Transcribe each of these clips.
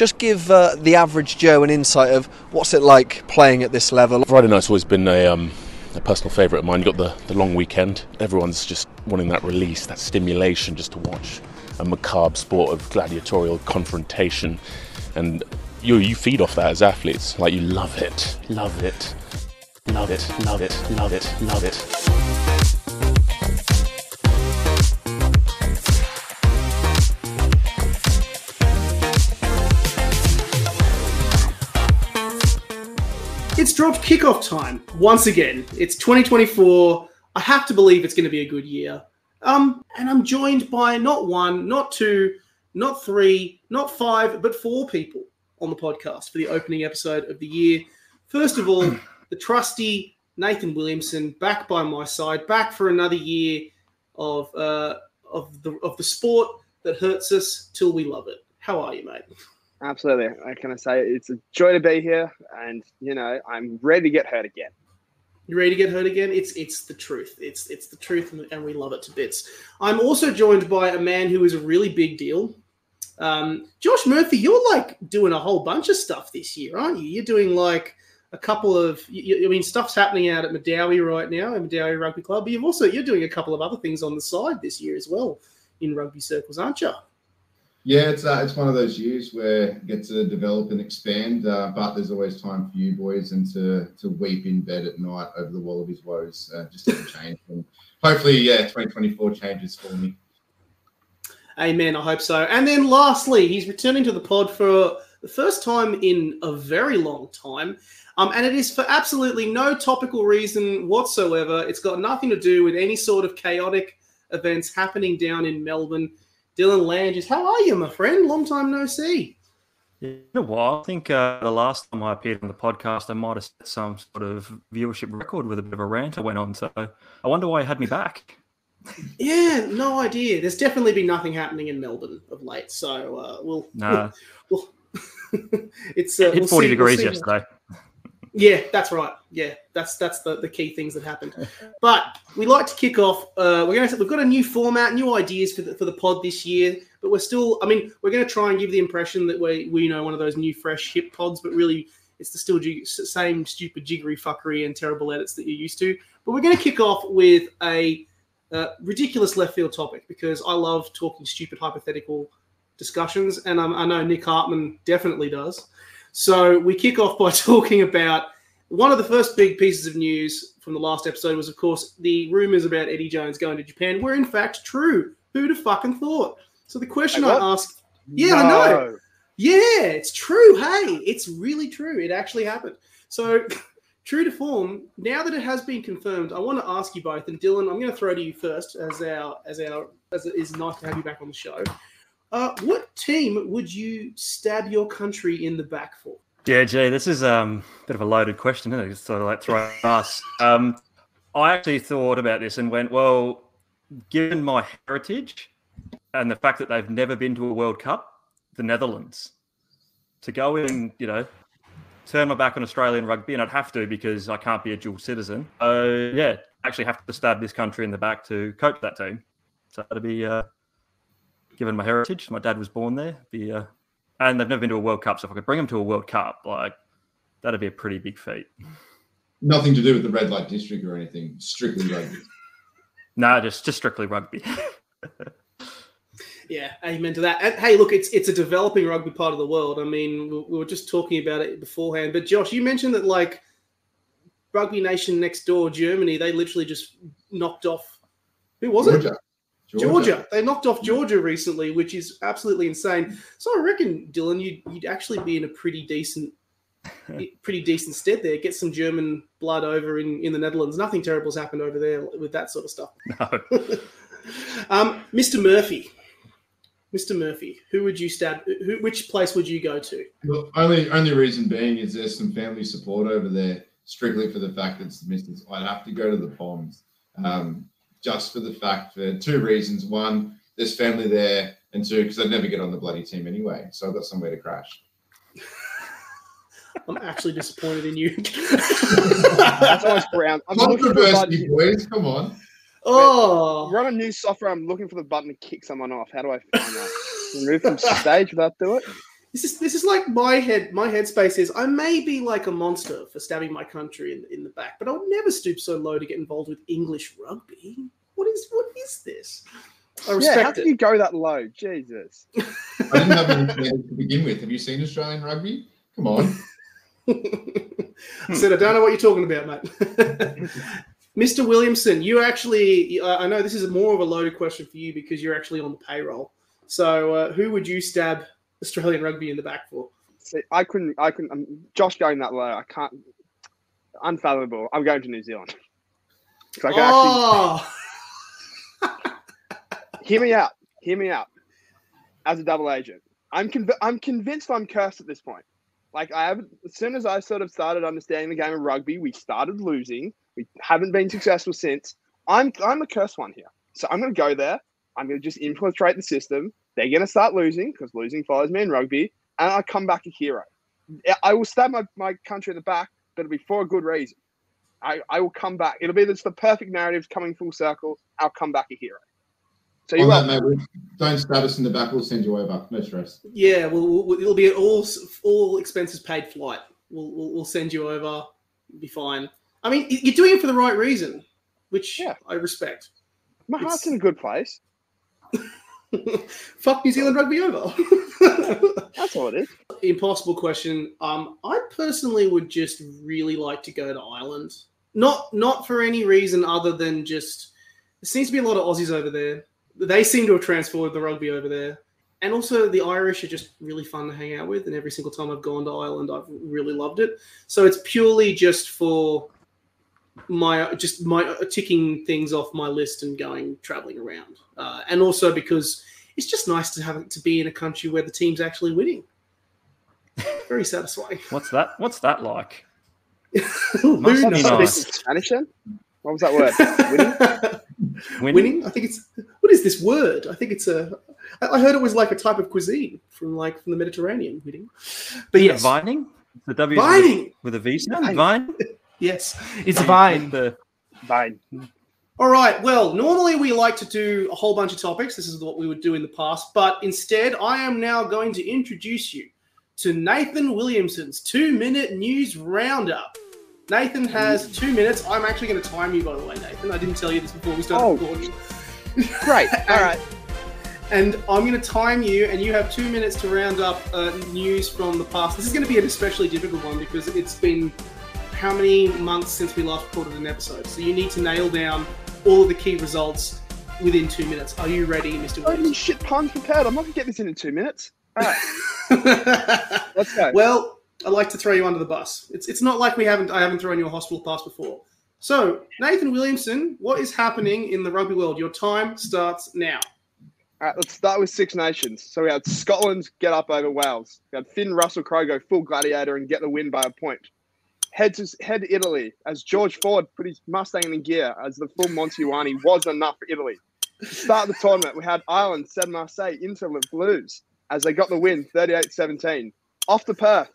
just give uh, the average Joe an insight of what's it like playing at this level. Friday night's always been a, um, a personal favourite of mine. You've got the, the long weekend. Everyone's just wanting that release, that stimulation, just to watch a macabre sport of gladiatorial confrontation. And you, you feed off that as athletes. Like, you love it, love it, love it, love it, love it, love it. It's dropped kickoff time once again. It's 2024. I have to believe it's going to be a good year. Um, and I'm joined by not one, not two, not three, not five, but four people on the podcast for the opening episode of the year. First of all, the trusty Nathan Williamson back by my side, back for another year of uh, of the of the sport that hurts us till we love it. How are you, mate? Absolutely. I can say it's a joy to be here, and you know I'm ready to get hurt again. You ready to get hurt again? It's it's the truth. It's it's the truth, and, we love it to bits. I'm also joined by a man who is a really big deal. Um, Josh Murphy, you're like doing a whole bunch of stuff this year, aren't you? You're doing like a couple of, you, I mean, stuff's happening out at Madawi right now, at Madawi Rugby Club. But you've also you're doing a couple of other things on the side this year as well in rugby circles, aren't you? Yeah, it's uh, it's one of those years where you get to develop and expand, uh, but there's always time for you boys and to to weep in bed at night over the Wallabies woes uh, just to change. And hopefully, yeah, 2024 changes for me. Amen. I hope so. And then lastly, he's returning to the pod for the first time in a very long time. Um, and it is for absolutely no topical reason whatsoever. It's got nothing to do with any sort of chaotic events happening down in Melbourne. Dylan Langes, how are you, my friend? Long time no see. Yeah, a while. I think uh, the last time I appeared on the podcast, I might have set some sort of viewership record with a bit of a rant I went on. So I wonder why you had me back. Yeah, no idea. There's definitely been nothing happening in Melbourne of late. So uh, we'll. Nah. we'll, we'll it's uh, It hit we'll 40 see- we'll degrees see- yesterday. Yeah, that's right. Yeah, that's that's the, the key things that happened. But we like to kick off. Uh, we're gonna we've got a new format, new ideas for the, for the pod this year. But we're still. I mean, we're going to try and give the impression that we we you know one of those new fresh hip pods, but really it's the still jig, same stupid jiggery fuckery and terrible edits that you're used to. But we're going to kick off with a uh, ridiculous left field topic because I love talking stupid hypothetical discussions, and um, I know Nick Hartman definitely does. So we kick off by talking about one of the first big pieces of news from the last episode was, of course, the rumors about Eddie Jones going to Japan were in fact true. Who'd have fucking thought? So the question I what? asked, yeah, I know. Yeah, it's true. Hey, it's really true. It actually happened. So, true to form, now that it has been confirmed, I want to ask you both. And Dylan, I'm going to throw to you first, as our as our as it is nice to have you back on the show. Uh, what team would you stab your country in the back for? Yeah, gee, this is um, a bit of a loaded question, isn't it? It's sort of like throwing us. Um, I actually thought about this and went, well, given my heritage and the fact that they've never been to a World Cup, the Netherlands, to go in and, you know, turn my back on Australian rugby, and I'd have to because I can't be a dual citizen. So, yeah, actually have to stab this country in the back to coach that team. So that'd be, uh, given my heritage, my dad was born there, be uh, and they've never been to a World Cup. So if I could bring them to a World Cup, like that'd be a pretty big feat. Nothing to do with the red light district or anything. Strictly rugby. Nah, just just strictly rugby. Yeah, amen to that. And hey, look, it's it's a developing rugby part of the world. I mean, we, we were just talking about it beforehand. But Josh, you mentioned that like rugby nation next door, Germany, they literally just knocked off. Who was it? Georgia. Georgia. They knocked off Georgia recently, which is absolutely insane. So I reckon, Dylan, you'd, you'd actually be in a pretty decent, pretty decent stead there. Get some German blood over in, in the Netherlands. Nothing terrible's happened over there with that sort of stuff. no. Um, Mr. Murphy, Mr. Murphy, who would you stab? Who, which place would you go to? Look, only only reason being is there's some family support over there, strictly for the fact that it's the Misters. I'd have to go to the Ponds, um, just for the fact for two reasons. One, there's family there, and two, because I'd never get on the bloody team anyway, so I've got somewhere to crash. I'm actually disappointed in you. That's always brown. I'm looking for the Controversy, button. boys. Come on. oh, We're on a new software. I'm looking for the button to kick someone off. How do I find that? Remove from stage without do it. This is this is like my head. My headspace is I may be like a monster for stabbing my country in, in the back, but I'll never stoop so low to get involved with English rugby. What is what is this? I respect Yeah, how respect can it. you go that low? Jesus. I didn't have any to begin with. Have you seen Australian rugby? Come on. I said I don't know what you're talking about, mate. Mr. Williamson, you actually, uh, I know this is more of a loaded question for you because you're actually on the payroll. So, uh, who would you stab Australian rugby in the back for? See, I couldn't. I couldn't. Um, Josh going that low. I can't. Unfathomable. I'm going to New Zealand. I can actually oh, hear me out. Hear me out. As a double agent, I'm conv- I'm convinced I'm cursed at this point. Like I haven't. As soon as I sort of started understanding the game of rugby, we started losing. We haven't been successful since. I'm I'm a cursed one here. So I'm going to go there. I'm going to just infiltrate the system. They're going to start losing because losing follows me in rugby, and I come back a hero. I- I will stab my, my country in the back, but it'll be for a good reason. I, I will come back. It'll be this the perfect narrative coming full circle. I'll come back a hero. So you On will. that, mate, don't stab us in the back. We'll send you over. No stress. yeah. Well, we'll, it'll be an all all expenses paid flight. We'll, we'll, we'll send you over. It'll be fine. I mean, you're doing it for the right reason, which Yeah. I respect. My heart's in a good place. Fuck New Zealand rugby over. That's all it is. impossible question. Um, I personally would just really like to go to Ireland. Not not for any reason other than just there seems to be a lot of Aussies over there. They seem to have transferred the rugby over there. And also the Irish are just really fun to hang out with, and every single time I've gone to Ireland I've really loved it. So it's purely just for my just my uh, ticking things off my list and going traveling around. Uh, and also because it's just nice to have to be in a country where the team's actually winning. Very satisfying. What's that? What's that like? Must be nice. Spanish then? What was that word? Winning? Winning? Winning? I think it's what is this word? I think it's a. I heard it was like a type of cuisine from like from the Mediterranean. Winning, but yes, Vining? The W vining. with a V sound? Vine. Vine? Yes, it's vine. The, Fine. All right. Well, normally we like to do a whole bunch of topics. This is what we would do in the past, but instead, I am now going to introduce you to Nathan Williamson's two-minute news roundup. Nathan has two minutes. I'm actually going to time you, by the way, Nathan. I didn't tell you this before we started Oh. recording. Great. All right. And I'm going to time you, and you have two minutes to round up uh, news from the past. This is going to be an especially difficult one because it's been how many months since we last recorded an episode. So you need to nail down all of the key results within two minutes. Are you ready, Mr. Williams? shit puns prepared. I'm not gonna get this in in two minutes. All right. Let's go. well, I like to throw you under the bus. It's it's not like we haven't I haven't thrown you a hospital pass before. So Nathan Williamson, what is happening in the rugby world? Your time starts now. All right, let's start with Six Nations. So we had Scotland get up over Wales. We had Finn Russell Crowe go full gladiator and get the win by a point. Head to head to Italy as George Ford put his Mustang in gear as the full Montiuani was enough for Italy. Start the tournament, we had Ireland send Marseille into the Blues as they got the win 38-17. Off to Perth,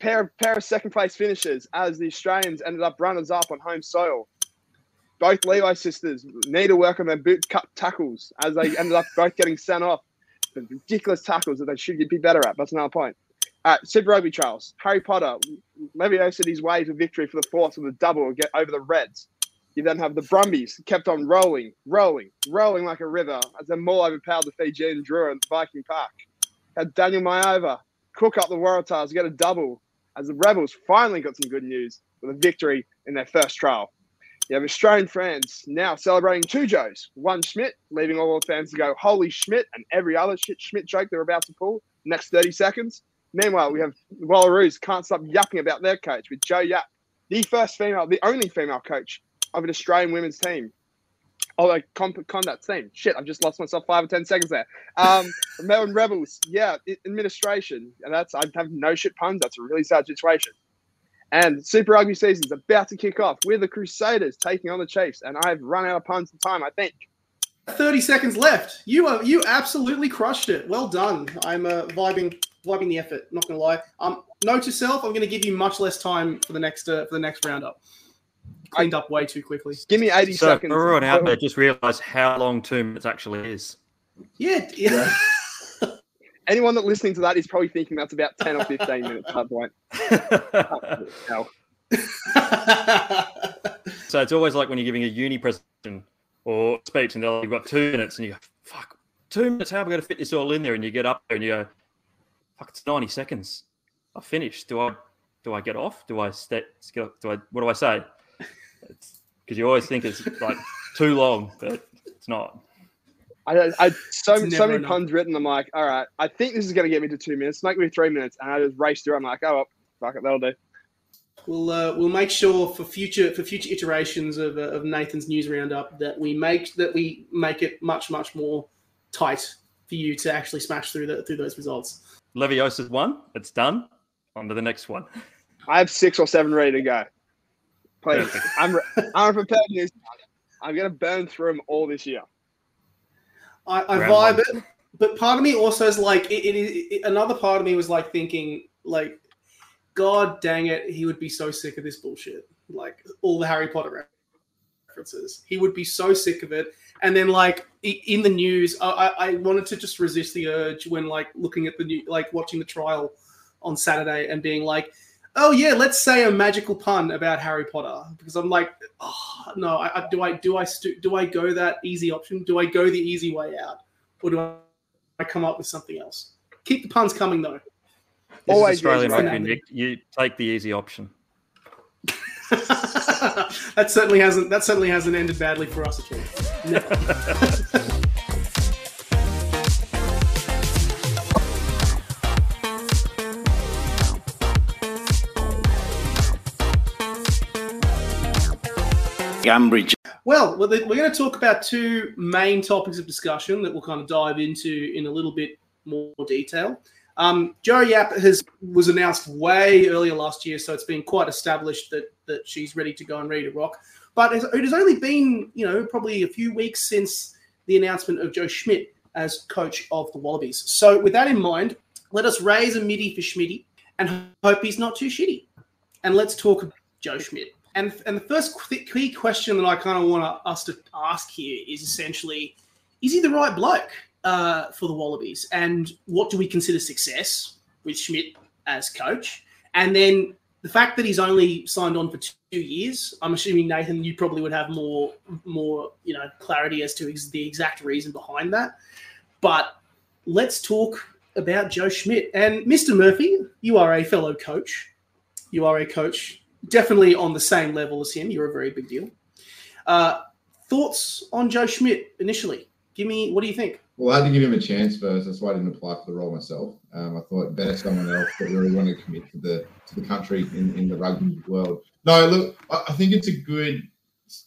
pair of, pair of second place finishes as the Australians ended up runners up on home soil. Both Levi sisters need to work on their boot cut tackles as they ended up both getting sent off for ridiculous tackles that they should be better at. That's another point. Uh, Super Rugby Trials. Harry Potter, Leviosa his way to victory for the fourth with a double get over the Reds. You then have the Brumbies kept on rolling, rolling, rolling like a river as they more overpowered the Fijian and Drua and Viking Park. Had Daniel Maeva cook up the Waratahs, get a double as the Rebels finally got some good news with a victory in their first trial. You have Australian fans now celebrating two Joes. One Schmidt, leaving all the fans to go, holy Schmidt, and every other shit Schmidt joke they're about to pull next 30 seconds. Meanwhile, we have Wallaroos can't stop yapping about their coach with Jo Yapp, the first female, the only female coach of an Australian women's team. Oh, like comp- conduct team. Shit, I've just lost myself five or ten seconds there. Um, Melbourne Rebels, yeah, administration, and that's I have no shit puns. That's a really sad situation. And Super Rugby season's about to kick off with the Crusaders taking on the Chiefs, and I've run out of puns and time. I think. 30 seconds left. You are you absolutely crushed it. Well done. I'm uh, vibing vibing the effort. Not gonna lie. Um, note to self. I'm gonna give you much less time for the next uh, for the next roundup. Cleaned up way too quickly. Give me eighty so seconds. for everyone out there, just realise how long two minutes actually is. Yeah. yeah. anyone that listening to that is probably thinking that's about 10 or 15 minutes at that point. Hell. so it's always like when you're giving a uni presentation or speech and they're like, you've got two minutes and you go, fuck, two minutes, how am I going to fit this all in there? And you get up there and you go, fuck, it's 90 seconds. I finished. Do I do I get off? Do I step? Do I what do I say? Because you always think it's like too long, but it's not. I, I so It's so many enough. puns written. I'm like, all right, I think this is going to get me to two minutes. Make me three minutes, and I just race through. I'm like, oh, well, fuck it, that'll do. We'll uh, we'll make sure for future for future iterations of, uh, of Nathan's news roundup that we make that we make it much much more tight for you to actually smash through the, through those results. Leviosa's one. It's done. On to the next one. I have six or seven ready to go. Please, I'm re- I'm prepared to use. I'm going to burn through them all this year. I, I vibe one. it, but part of me also is like it, it, it, another part of me was like thinking like, God dang it, he would be so sick of this bullshit. Like all the Harry Potter references, he would be so sick of it. And then like in the news, I, I I wanted to just resist the urge when like looking at the new, like watching the trial on Saturday and being like. Oh yeah, let's say a magical pun about Harry Potter because I'm like, oh, no, I, I, do I do I stu- do I go that easy option? Do I go the easy way out, or do I come up with something else? Keep the puns coming though. This Always is Australian goes rugby, Nick. You take the easy option. that certainly hasn't that certainly hasn't ended badly for us at all. Never. Gambridge. Well, we're going to talk about two main topics of discussion that we'll kind of dive into in a little bit more detail. Um, Jo Yapp has was announced way earlier last year, so it's been quite established that that she's ready to go and ready to rock. But it has only been, you know, probably a few weeks since the announcement of Joe Schmidt as coach of the Wallabies. So, with that in mind, let us raise a middy for Schmidt and hope he's not too shitty. And let's talk about Joe Schmidt. And and the first key question that I kind of want us to ask here is essentially, is he the right bloke uh, for the Wallabies? And what do we consider success with Schmidt as coach? And then the fact that he's only signed on for two years, I'm assuming Nathan, you probably would have more more you know clarity as to ex- the exact reason behind that. But let's talk about Joe Schmidt and Mr. Murphy. You are a fellow coach. You are a coach, definitely on the same level as him. You're a very big deal. Uh, thoughts on Joe Schmidt initially? Give me. What do you think? Well, I had to give him a chance first. That's why I didn't apply for the role myself. Um, I thought better someone else that really wanted to commit to the to the country in, in the rugby world. No, look, I, think it's a good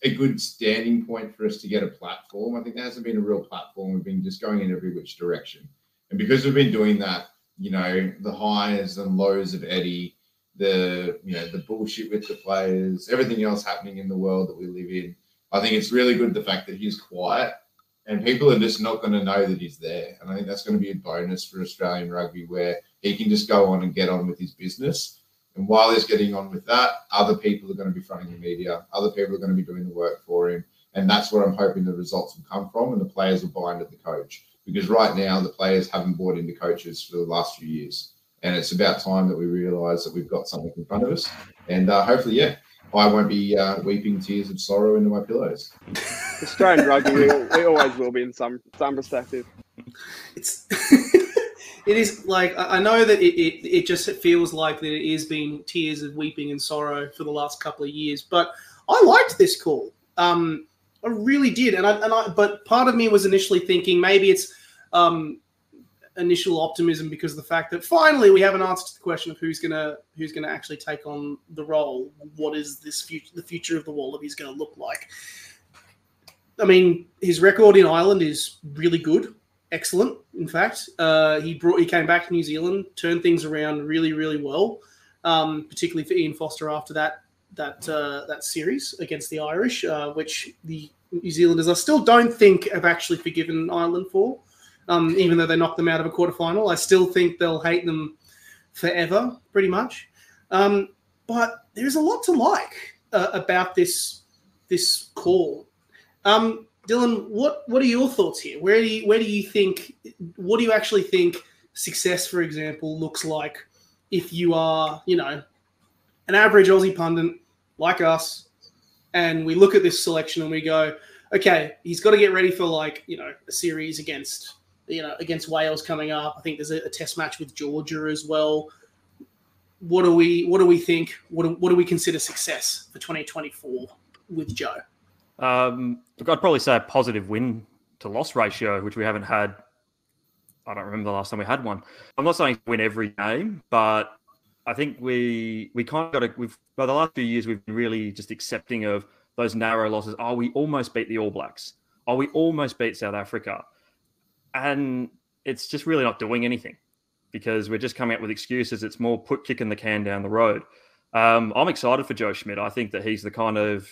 a good standing point for us to get a platform. I think there hasn't been a real platform. We've been just going in every which direction, and because we've been doing that, you know, the highs and lows of Eddie, the you know the bullshit with the players, everything else happening in the world that we live in. I think it's really good the fact that he's quiet and people are just not going to know that he's there. And I think that's going to be a bonus for Australian rugby where he can just go on and get on with his business. And while he's getting on with that, other people are going to be fronting the media, other people are going to be doing the work for him. And that's where I'm hoping the results will come from and the players will buy into the coach. Because right now, the players haven't bought into coaches for the last few years. And it's about time that we realise that we've got something in front of us. And uh, hopefully, yeah, I won't be uh, weeping tears of sorrow into my pillows. Australian rugby, we, we always will be in some some perspective. It's. it is like I I know that it, it it just feels like that it is been tears of weeping and sorrow for the last couple of years, but I liked this call. Um, I really did, and I and I. But part of me was initially thinking maybe it's um, initial optimism because of the fact that finally we have an answer to the question of who's gonna who's gonna actually take on the role. What is this future? The future of the Wallabies going to look like? I mean, his record in Ireland is really good, excellent. In fact, uh, he brought he came back to New Zealand, turned things around really, really well, um, particularly for Ian Foster after that that uh, that series against the Irish, uh, which the New Zealanders I still don't think have actually forgiven Ireland for, um, even though they knocked them out of a quarterfinal. I still think they'll hate them forever, pretty much. Um, but there's a lot to like uh, about this this call. Um, Dylan, what what are your thoughts here? Where do you where do you think? What do you actually think success, for example, looks like if you are, you know, an average Aussie pundit like us, and we look at this selection and we go, okay, he's got to get ready for like you know a series against you know against Wales coming up. I think there's a, a test match with Georgia as well. What do we what do we think? What do, what do we consider success for 2024 with Joe? Um, I'd probably say a positive win to loss ratio, which we haven't had. I don't remember the last time we had one. I'm not saying win every game, but I think we we kind of got to. We've by the last few years we've been really just accepting of those narrow losses. Oh, we almost beat the All Blacks. Oh, we almost beat South Africa, and it's just really not doing anything because we're just coming up with excuses. It's more put kicking the can down the road. Um, I'm excited for Joe Schmidt. I think that he's the kind of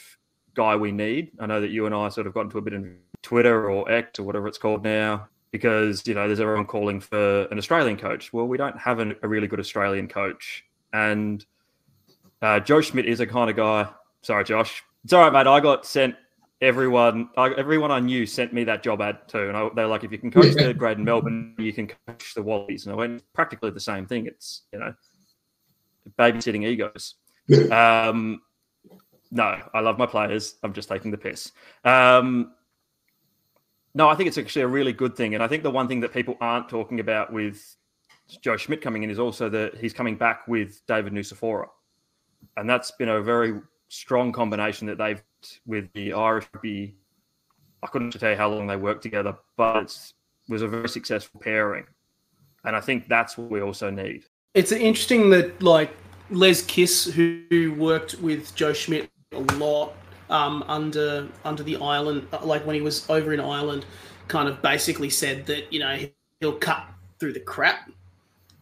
guy we need. I know that you and I sort of got into a bit of Twitter or X or whatever it's called now because you know there's everyone calling for an Australian coach. Well, we don't have an, a really good Australian coach, and uh, Joe Schmidt is a kind of guy. Sorry, Josh. It's all right, mate. I got sent. Everyone, I, everyone I knew sent me that job ad too, and I, they're like, if you can coach third grade in Melbourne, you can coach the Wallabies. And I went practically the same thing. It's you know, babysitting egos. Um, no, I love my players. I'm just taking the piss. Um, no, I think it's actually a really good thing. And I think the one thing that people aren't talking about with Joe Schmidt coming in is also that he's coming back with David Nucifora. And that's been a very strong combination that they've with the Irish rugby. I couldn't tell you how long they worked together, but it was a very successful pairing. And I think that's what we also need. It's interesting that like Les Kiss, who worked with Joe Schmidt a lot um, under under the island, like when he was over in Ireland, kind of basically said that you know he'll cut through the crap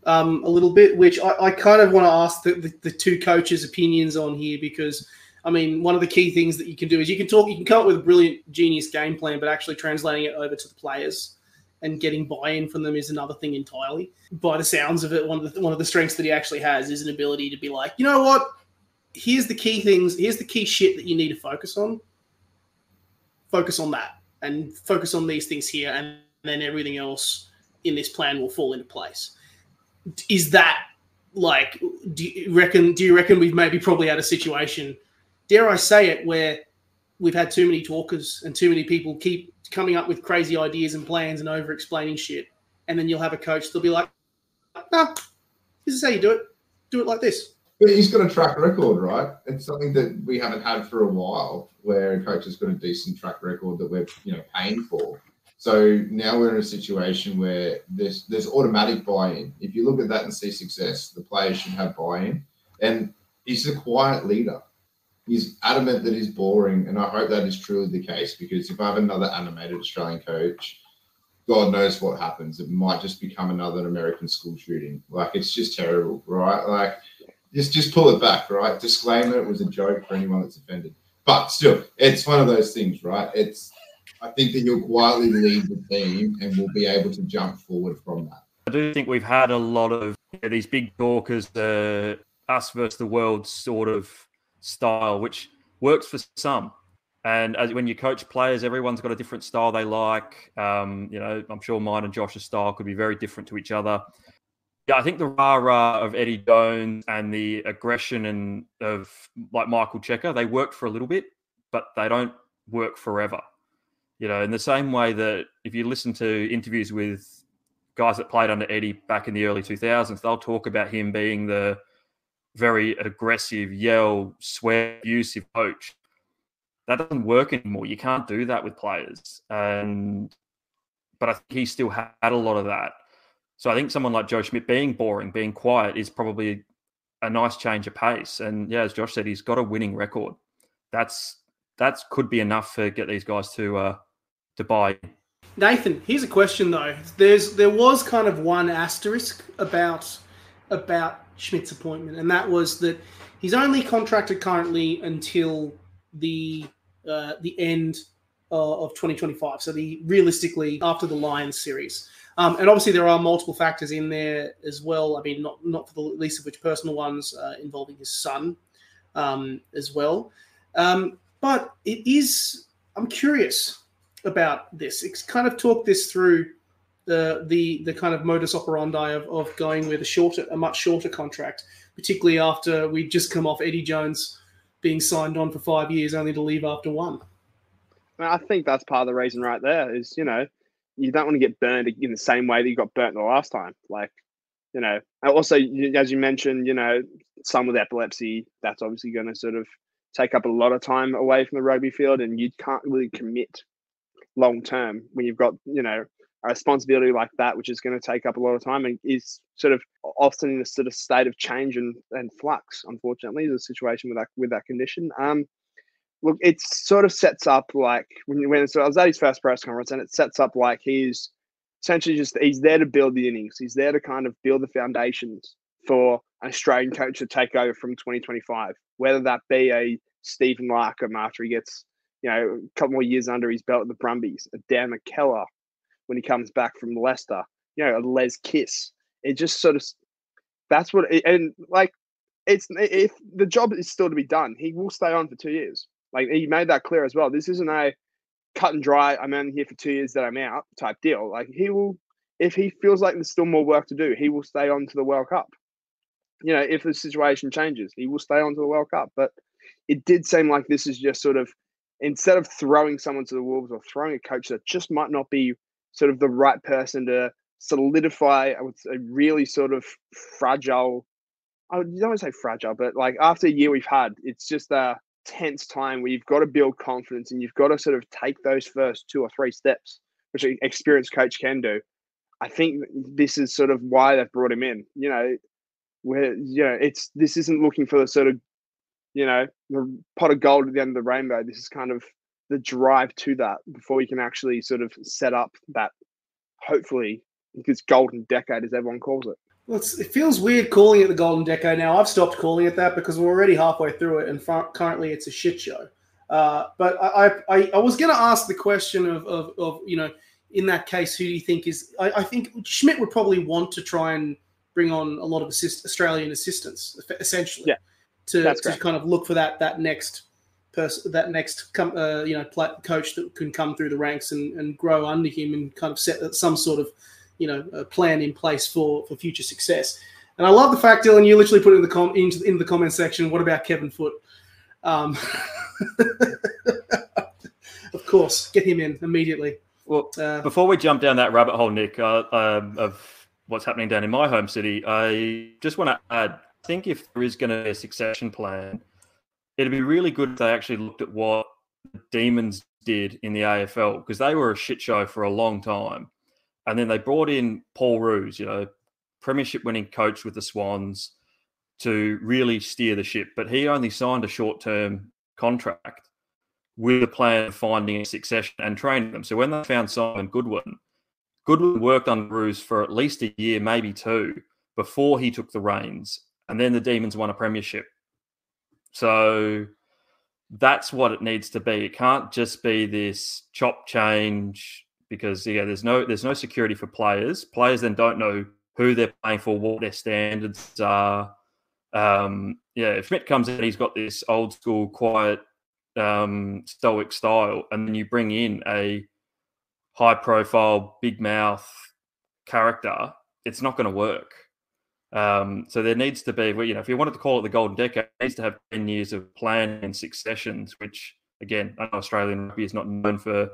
um, a little bit, which I, I kind of want to ask the, the, the, two coaches' opinions on here because I mean one of the key things that you can do is you can talk, you can come up with a brilliant, genius game plan, but actually translating it over to the players and getting buy-in from them is another thing entirely. By the sounds of it, one of the one of the strengths that he actually has is an ability to be like, you know what, here's the key things, here's the key shit that you need to focus on. Focus on that and focus on these things here, and then everything else in this plan will fall into place. Is that like do you reckon do you reckon we've maybe probably had a situation, dare I say it, where we've had too many talkers and too many people keep coming up with crazy ideas and plans and over explaining shit. And then you'll have a coach, they'll be like, no, this is how you do it. Do it like this. But he's got a track record, right? It's something that we haven't had for a while, where a coach has got a decent track record that we're you know paying for. So now we're in a situation where there's there's automatic buy-in. If you look at that and see success, the players should have buy-in. And he's a quiet leader. He's adamant that he's boring, and I hope that is truly the case because if I have another animated Australian coach, God knows what happens. It might just become another American school shooting. Like it's just terrible, right? Like just just pull it back, right? Disclaimer: it was a joke for anyone that's offended. But still, it's one of those things, right? It's I think that you'll quietly lead the team and we'll be able to jump forward from that. I do think we've had a lot of you know, these big talkers, the us versus the world sort of style, which works for some. And as, when you coach players, everyone's got a different style they like. Um, you know, I'm sure mine and Josh's style could be very different to each other yeah, I think the rah rah of Eddie Jones and the aggression and of like Michael Cheika, they worked for a little bit, but they don't work forever. You know, in the same way that if you listen to interviews with guys that played under Eddie back in the early 2000s, they'll talk about him being the very aggressive, yell, swear, abusive coach. That doesn't work anymore. You can't do that with players. And but I think he still had a lot of that. So I think someone like Joe Schmidt being boring, being quiet is probably a nice change of pace. And yeah, as Josh said, he's got a winning record. That's that's could be enough to get these guys to uh, buy. Nathan, here's a question though. There's there was kind of one asterisk about about Schmidt's appointment, and that was that he's only contracted currently until the uh, the end uh, of 2025. So the realistically after the Lions series. Um, and obviously, there are multiple factors in there as well. I mean, not not for the least of which personal ones uh, involving his son um, as well. Um, but it is. I'm curious about this. It's kind of talked this through uh, the the kind of modus operandi of, of going with a shorter, a much shorter contract, particularly after we'd just come off Eddie Jones being signed on for five years, only to leave after one. I think that's part of the reason right there is, you know, you don't want to get burned in the same way that you got burnt the last time. Like, you know, also, as you mentioned, you know, some with epilepsy, that's obviously going to sort of take up a lot of time away from the rugby field and you can't really commit long term when you've got, you know, a responsibility like that, which is going to take up a lot of time and is sort of often in a sort of state of change and, and flux, unfortunately, the situation with that with that condition. Um, look, it sort of sets up like when when so I was at his first press conference, and it sets up like he's essentially just he's there to build the innings. He's there to kind of build the foundations for an Australian coach to take over from 2025, whether that be a Stephen Larkham after he gets you know a couple more years under his belt at the Brumbies, a Dan McKellar when he comes back from Leicester, you know, a Les Kiss. It just sort of that's what it, and like it's if the job is still to be done, he will stay on for two years. Like he made that clear as well. This isn't a cut and dry. I'm only here for two years that I'm out type deal. Like he will, if he feels like there's still more work to do, he will stay on to the World Cup. You know, if the situation changes, he will stay on to the World Cup. But it did seem like this is just sort of instead of throwing someone to the wolves or throwing a coach that just might not be sort of the right person to solidify I would say really sort of fragile I don't want to say fragile, but like after a year we've had, it's just a tense time where you've got to build confidence and you've got to sort of take those first two or three steps, which an experienced coach can do. I think this is sort of why they've brought him in. You know, where you know it's this isn't looking for the sort of you know the pot of gold at the end of the rainbow. This is kind of the drive to that before we can actually sort of set up that hopefully this golden decade as everyone calls it. Well, it feels weird calling it the golden decade now. I've stopped calling it that because we're already halfway through it, and currently it's a shit show. Uh, but I, I, I was going to ask the question of, of, of, you know, in that case, who do you think is? I, I think Schmidt would probably want to try and bring on a lot of assist, Australian assistance, essentially, yeah, to, to kind of look for that that next person, that next com- uh, you know coach that can come through the ranks and, and grow under him and kind of set some sort of you know a plan in place for for future success. And I love the fact, Dylan, you literally put it in the com into in the comment section. What about Kevin Foote? Um, of course, get him in immediately. Well, uh, before we jump down that rabbit hole, Nick, uh, um, of what's happening down in my home city, I just want to add. I think if there is going to be a succession plan, it'd be really good if they actually looked at what the Demons did in the AFL because they were a shit show for a long time. And then they brought in Paul Roos, you know, premiership winning coach with the Swans to really steer the ship. But he only signed a short term contract with a plan of finding a succession and training them. So when they found Simon Goodwin, Goodwin worked under Roos for at least a year, maybe two, before he took the reins. And then the Demons won a premiership. So that's what it needs to be. It can't just be this chop change because yeah, there's no there's no security for players. Players then don't know who they're playing for, what their standards are. Um, yeah, if Schmidt comes in, he's got this old school, quiet, um, stoic style, and then you bring in a high profile, big mouth character, it's not going to work. Um, so there needs to be, you know, if you wanted to call it the golden decade, it needs to have 10 years of planning and successions, which again, I know Australian rugby is not known for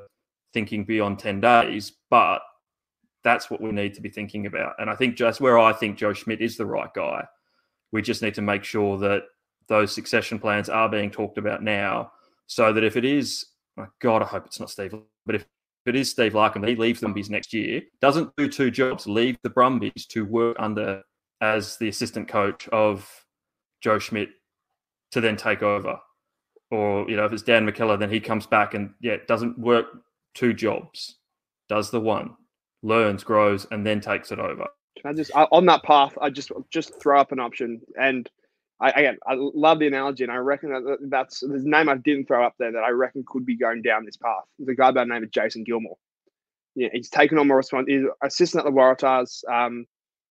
thinking beyond 10 days, but that's what we need to be thinking about. And I think just where I think Joe Schmidt is the right guy, we just need to make sure that those succession plans are being talked about now so that if it is, oh God, I hope it's not Steve, but if it is Steve Larkham, he leaves the Brumbies next year, doesn't do two jobs, leave the Brumbies to work under as the assistant coach of Joe Schmidt to then take over. Or, you know, if it's Dan McKellar, then he comes back and, yeah, doesn't work two jobs, does the one, learns, grows, and then takes it over. Can I just on that path? I just just throw up an option, and I again I love the analogy, and I reckon that that's the name I didn't throw up there that I reckon could be going down this path. There's a guy by the name of Jason Gilmore. Yeah, he's taken on more responsibility. He's assistant at the Waratahs, um,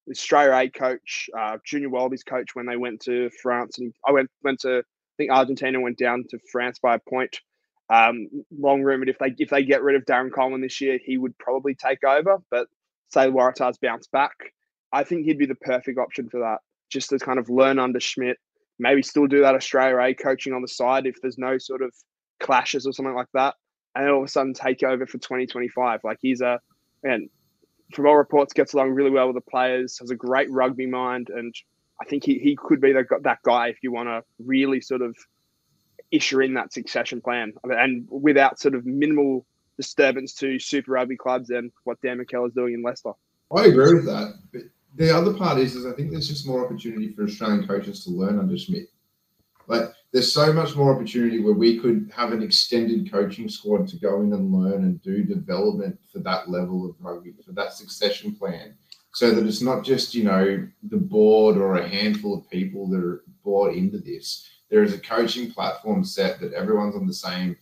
Australia A coach, uh, junior Wallabies coach when they went to France, and I went went to I think Argentina went down to France by a point. Um, long rumored if they if they get rid of Darren Coleman this year, he would probably take over. But say Waratahs bounce back, I think he'd be the perfect option for that. Just to kind of learn under Schmidt, maybe still do that Australia A coaching on the side if there's no sort of clashes or something like that, and all of a sudden take over for 2025. Like he's a and from all reports gets along really well with the players, has a great rugby mind, and I think he, he could be the, that guy if you want to really sort of issue in that succession plan and without sort of minimal disturbance to Super Rugby clubs and what Dan McKellar is doing in Leicester. I agree with that. But the other part is, is I think there's just more opportunity for Australian coaches to learn under Schmidt. Like there's so much more opportunity where we could have an extended coaching squad to go in and learn and do development for that level of rugby, for that succession plan. So that it's not just, you know, the board or a handful of people that are bought into this. There is a coaching platform set that everyone's on the same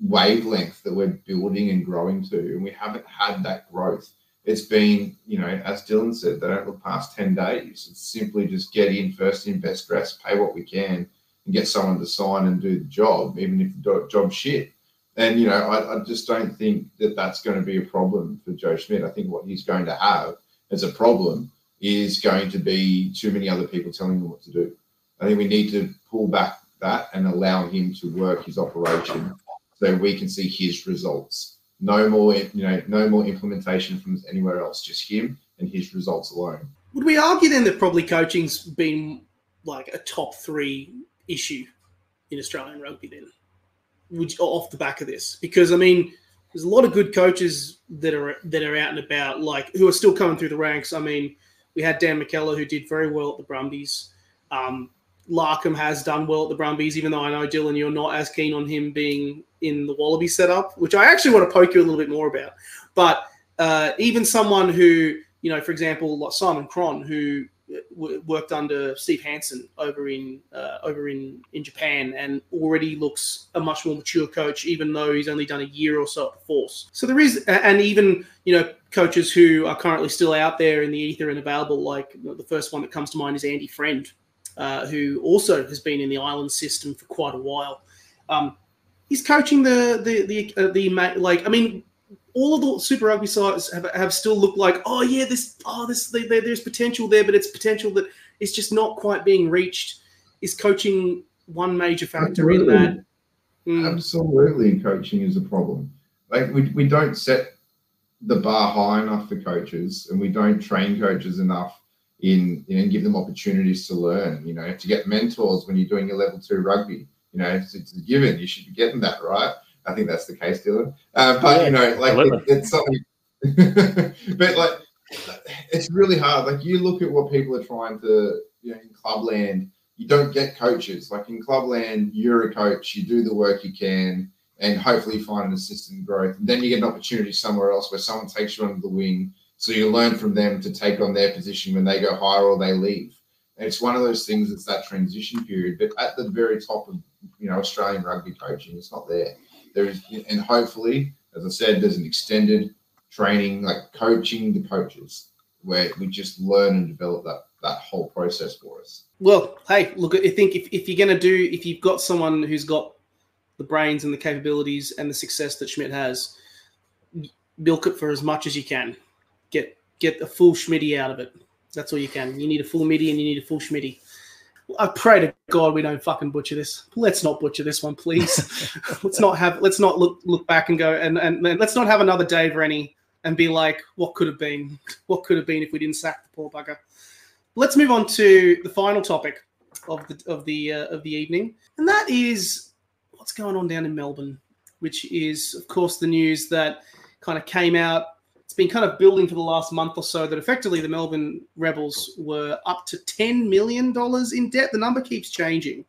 wavelength that we're building and growing to. And we haven't had that growth. It's been, you know, as Dylan said, they don't look past 10 days. It's simply just get in first in best dress, pay what we can, and get someone to sign and do the job, even if the job's shit. And, you know, I, I just don't think that that's going to be a problem for Joe Schmidt. I think what he's going to have as a problem is going to be too many other people telling him what to do. I think we need to pull back that and allow him to work his operation so we can see his results. No more, you know, no more implementation from anywhere else. Just him and his results alone. Would we argue then that probably coaching's been like a top three issue in Australian rugby then, which off the back of this? Because I mean, there's a lot of good coaches that are that are out and about, like who are still coming through the ranks. I mean, we had Dan McKellar who did very well at the Brumbies. Um, Larkham has done well at the Brumbies, even though I know Dylan, you're not as keen on him being in the Wallaby setup, which I actually want to poke you a little bit more about. But uh, even someone who, you know, for example, like Simon Cron, who worked under Steve Hansen over in uh, over in in Japan, and already looks a much more mature coach, even though he's only done a year or so at the Force. So there is, and even you know, coaches who are currently still out there in the ether and available. Like the first one that comes to mind is Andy Friend, uh, who also has been in the island system for quite a while. Um, he's coaching the the the uh, the like. I mean, all of the Super Rugby sides have, have still looked like, oh yeah, this oh this they, they, there's potential there, but it's potential that it's just not quite being reached. Is coaching one major factor Absolutely. in that? Mm. Absolutely, coaching is a problem. Like we, we don't set the bar high enough for coaches, and we don't train coaches enough in you know, and give them opportunities to learn. You know, to get mentors when you're doing your level two rugby. You know, it's, it's a given. You should be getting that right. I think that's the case, Dylan. Uh, but you know, like it, it's something. but like, it's really hard. Like you look at what people are trying to, you know, in clubland, you don't get coaches. Like in clubland, you're a coach. You do the work you can, and hopefully you find an assistant growth. And then you get an opportunity somewhere else where someone takes you under the wing, so you learn from them to take on their position when they go higher or they leave. And it's one of those things. It's that transition period. But at the very top of you know Australian rugby coaching, it's not there there's and hopefully, as I said, there's an extended training, like coaching the coaches, where we just learn and develop that that whole process for us. Well, hey, look, I think if, if you're going to do, if you've got someone who's got the brains and the capabilities and the success that Schmidt has, milk it for as much as you can. Get get a full Schmidty out of it. That's all you can. You need a full middy and you need a full Schmidty. I pray to God we don't fucking butcher this. Let's not butcher this one, please. let's not have. Let's not look look back and go and, and and let's not have another Dave Rennie and be like, what could have been? What could have been if we didn't sack the poor bugger? Let's move on to the final topic of the of the uh, of the evening, and that is what's going on down in Melbourne, which is of course the news that kind of came out it's been kind of building for the last month or so that effectively the Melbourne Rebels were up to $10 million in debt. The number keeps changing,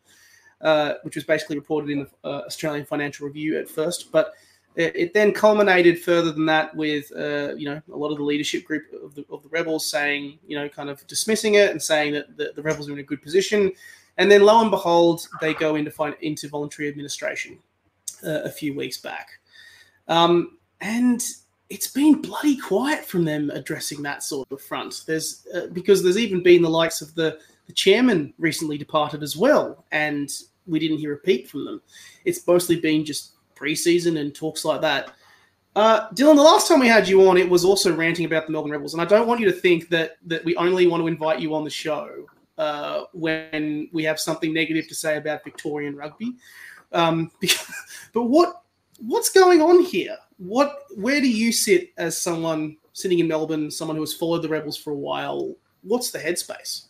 uh, which was basically reported in the uh, Australian Financial Review at first. But it, it then culminated further than that with, uh, you know, a lot of the leadership group of the, of the Rebels saying, you know, kind of dismissing it and saying that the, the Rebels are in a good position. And then lo and behold, they go into, fin- into voluntary administration uh, a few weeks back. Um, and it's been bloody quiet from them addressing that sort of front. There's uh, because there's even been the likes of the the chairman recently departed as well, and we didn't hear a peep from them. It's mostly been just preseason and talks like that. Uh, Dylan, the last time we had you on, it was also ranting about the Melbourne Rebels, and I don't want you to think that that we only want to invite you on the show uh, when we have something negative to say about Victorian rugby. Um, but what what's going on here? What where do you sit as someone sitting in Melbourne, someone who has followed the Rebels for a while? What's the headspace?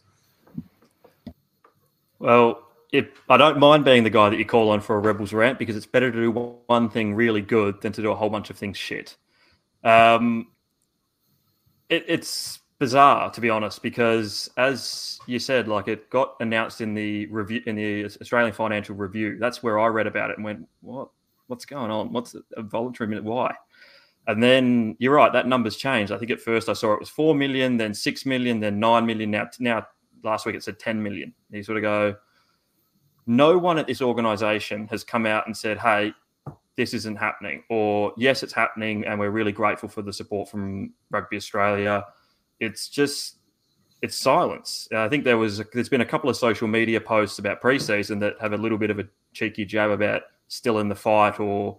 Well, if I don't mind being the guy that you call on for a Rebels rant because it's better to do one thing really good than to do a whole bunch of things shit. Um, it, it's bizarre to be honest because as you said, like it got announced in the review in the Australian Financial Review. That's where I read about it and went, "What? What's going on? What's a voluntary minute? Why?" And then you're right, that number's changed. I think at first I saw it was four million, then six million, then nine million. Now, now last week it said ten million. You sort of go no one at this organization has come out and said, hey, this isn't happening, or yes, it's happening, and we're really grateful for the support from Rugby Australia. It's just it's silence. I think there was there's been a couple of social media posts about preseason that have a little bit of a cheeky jab about still in the fight or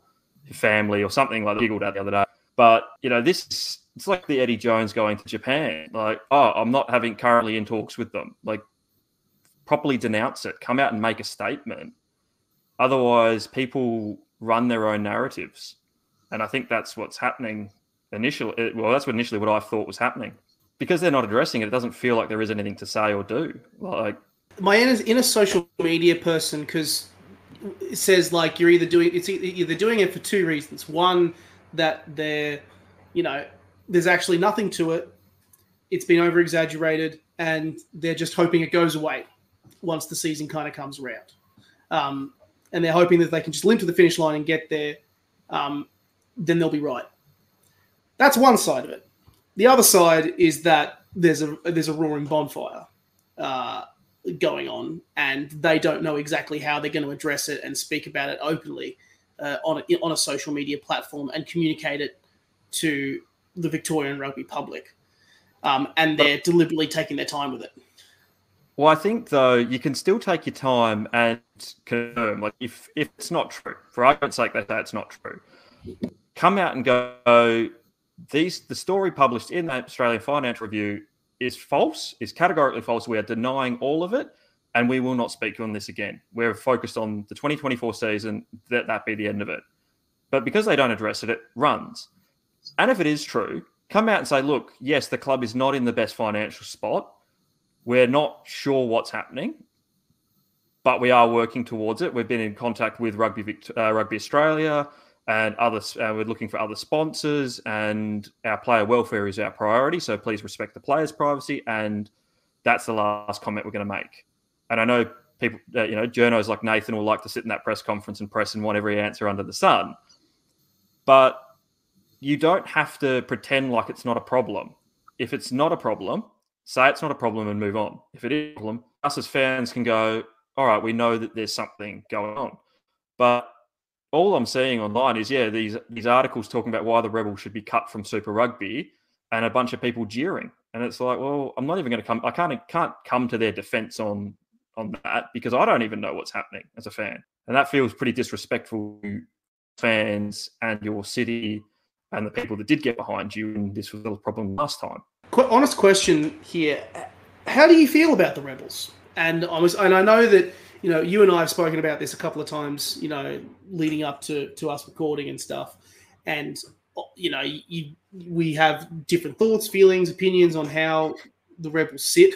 family or something like that. Giggled at the other day, but you know this it's like the Eddie Jones going to Japan. Like, oh, I'm not having currently in talks with them. Like properly denounce it, come out and make a statement. Otherwise, people run their own narratives. And I think that's what's happening initially. Eh, well, that's what initially what I thought was happening. Because they're not addressing it, it doesn't feel like there is anything to say or do. Like my inner, inner social media person, because says like you're either doing it's either doing it for two reasons. One, that they're, you know, there's actually nothing to it. It's been over exaggerated, and they're just hoping it goes away once the season kind of comes around. Um, and they're hoping that they can just limp to the finish line and get there, um, then they'll be right. That's one side of it. The other side is that there's a there's a roaring bonfire uh, going on, and they don't know exactly how they're going to address it and speak about it openly uh, on a, on a social media platform and communicate it to the Victorian rugby public. Um, and they're deliberately taking their time with it. Well, I think though you can still take your time and confirm. Like if if it's not true, for argument's sake, they say it's not true. Come out and go. These the story published in the Australian Financial Review is false. Is categorically false. We are denying all of it, and we will not speak on this again. We're focused on the 2024 season. That that be the end of it. But because they don't address it, it runs. And if it is true, come out and say, look, yes, the club is not in the best financial spot we're not sure what's happening, but we are working towards it. We've been in contact with Rugby uh, Rugby Australia and others. Uh, we're looking for other sponsors, and our player welfare is our priority. So please respect the players' privacy, and that's the last comment we're going to make. And I know people, uh, you know, journos like Nathan will like to sit in that press conference and press and want every answer under the sun, but you don't have to pretend like it's not a problem. If it's not a problem, say it's not a problem and move on. If it is a problem, us as fans can go, all right, we know that there's something going on. But all I'm seeing online is, yeah, these these articles talking about why the Rebels should be cut from Super Rugby and a bunch of people jeering. And it's like, well, I'm not even going to come. I can't can't come to their defense on on that because I don't even know what's happening as a fan, and that feels pretty disrespectful to fans and your city and the people that did get behind you. And this was a problem last time qu- honest question here. How do you feel about the Rebels? And I was, and I know that you know you and I have spoken about this a couple of times. You know, leading up to to us recording and stuff. And you know, you, we have different thoughts, feelings, opinions on how the Rebels sit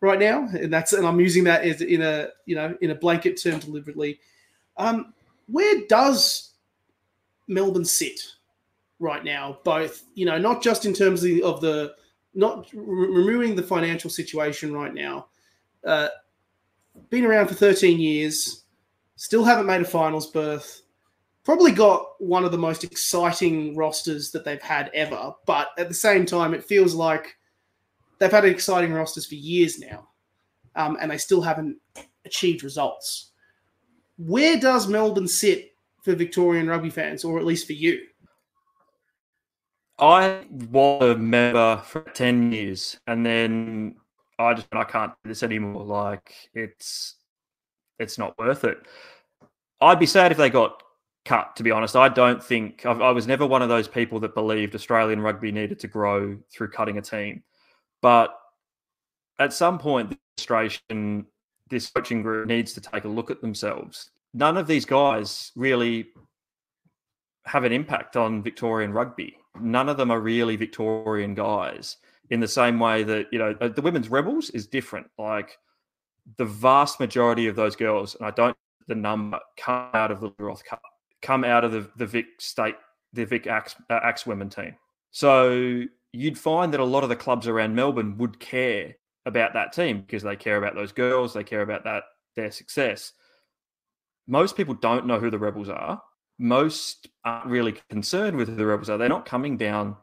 right now, and that's and I'm using that as in a you know in a blanket term deliberately. Um, where does Melbourne sit right now? Both you know, not just in terms of the, of the not re- removing the financial situation right now. Uh, been around for 13 years, still haven't made a finals berth. Probably got one of the most exciting rosters that they've had ever, but at the same time, it feels like they've had exciting rosters for years now, um, and they still haven't achieved results. Where does Melbourne sit for Victorian rugby fans, or at least for you? I was a member for 10 years and then I just I can't do this anymore. Like it's it's not worth it. I'd be sad if they got cut. To be honest, I don't think I've, I was never one of those people that believed Australian rugby needed to grow through cutting a team, but at some point, the administration, this coaching group needs to take a look at themselves. None of these guys really have an impact on Victorian rugby. None of them are really Victorian guys in the same way that, you know, the women's rebels is different. Like the vast majority of those girls, and I don't the number, come out of the Roth Cup, come out of the, the Vic state, the Vic Axe, uh, Axe women team. So you'd find that a lot of the clubs around Melbourne would care about that team because they care about those girls, they care about that their success. Most people don't know who the rebels are. Most aren't really concerned with who the rebels are. They're not coming down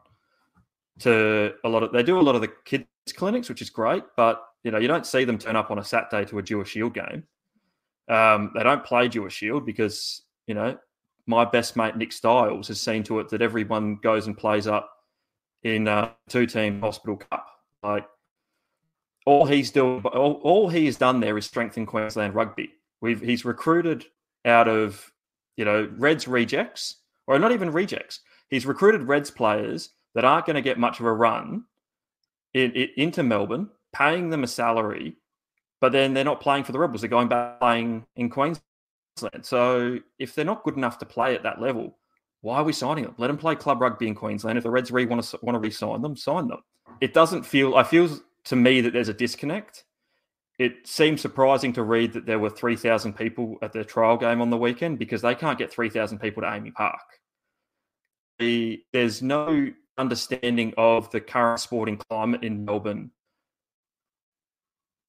to a lot of. They do a lot of the kids clinics, which is great, but you know you don't see them turn up on a Saturday to a Dewar Shield game. Um, they don't play Dewar Shield because you know my best mate Nick Stiles has seen to it that everyone goes and plays up in uh, two team hospital cup. Like all he's doing, all, all he has done there is strengthen Queensland rugby. We've he's recruited out of you know Reds rejects, or not even rejects. He's recruited Reds players that aren't going to get much of a run in, in, into Melbourne, paying them a salary, but then they're not playing for the Rebels. They're going back playing in Queensland. So if they're not good enough to play at that level, why are we signing them? Let them play club rugby in Queensland. If the Reds really want to want to re-sign them, sign them. It doesn't feel. I feel to me that there's a disconnect. It seems surprising to read that there were 3,000 people at the trial game on the weekend because they can't get 3,000 people to AAMI Park. The, there's no understanding of the current sporting climate in Melbourne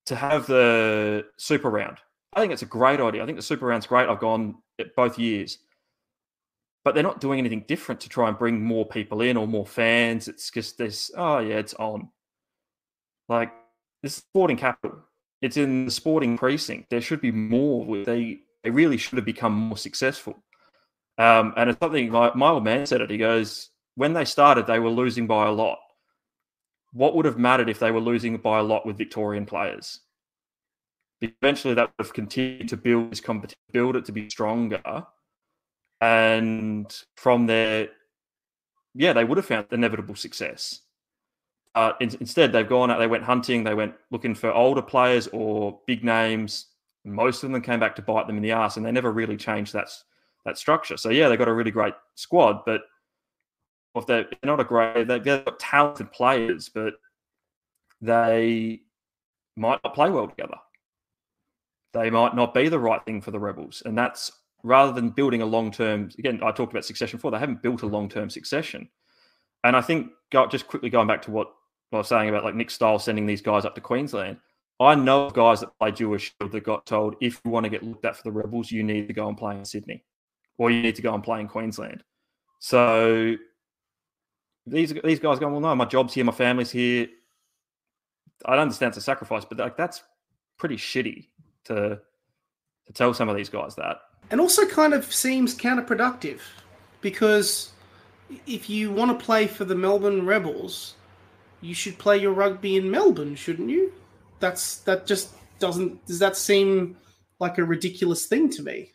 to have the super round. I think it's a great idea. I think the super round's great. I've gone both years. But they're not doing anything different to try and bring more people in or more fans. It's just this, oh yeah, it's on. Like this sporting capital. It's in the sporting precinct. There should be more. They they really should have become more successful. Um, and it's something my, my old man said it. He goes, when they started, they were losing by a lot. What would have mattered if they were losing by a lot with Victorian players? Eventually, that would have continued to build this competition, build it to be stronger, and from there, yeah, they would have found inevitable success. Uh, in, instead, they've gone out, they went hunting, they went looking for older players or big names. Most of them came back to bite them in the ass, and they never really changed that that structure. So yeah, they've got a really great squad, but if they're not a great, they've got talented players, but they might not play well together. They might not be the right thing for the Rebels, and that's rather than building a long term. Again, I talked about succession before. They haven't built a long term succession, and I think just quickly going back to what I was saying about like Nick Style sending these guys up to Queensland. I know guys that play Dewar that got told if you want to get looked at for the Rebels, you need to go and play in Sydney, or you need to go and play in Queensland. So these these guys go, well, no, my job's here, my family's here. I understand it's a sacrifice, but like that's pretty shitty to to tell some of these guys that. And also, kind of seems counterproductive because if you want to play for the Melbourne Rebels, you should play your rugby in Melbourne, shouldn't you? That's that just doesn't does that seem like a ridiculous thing to me?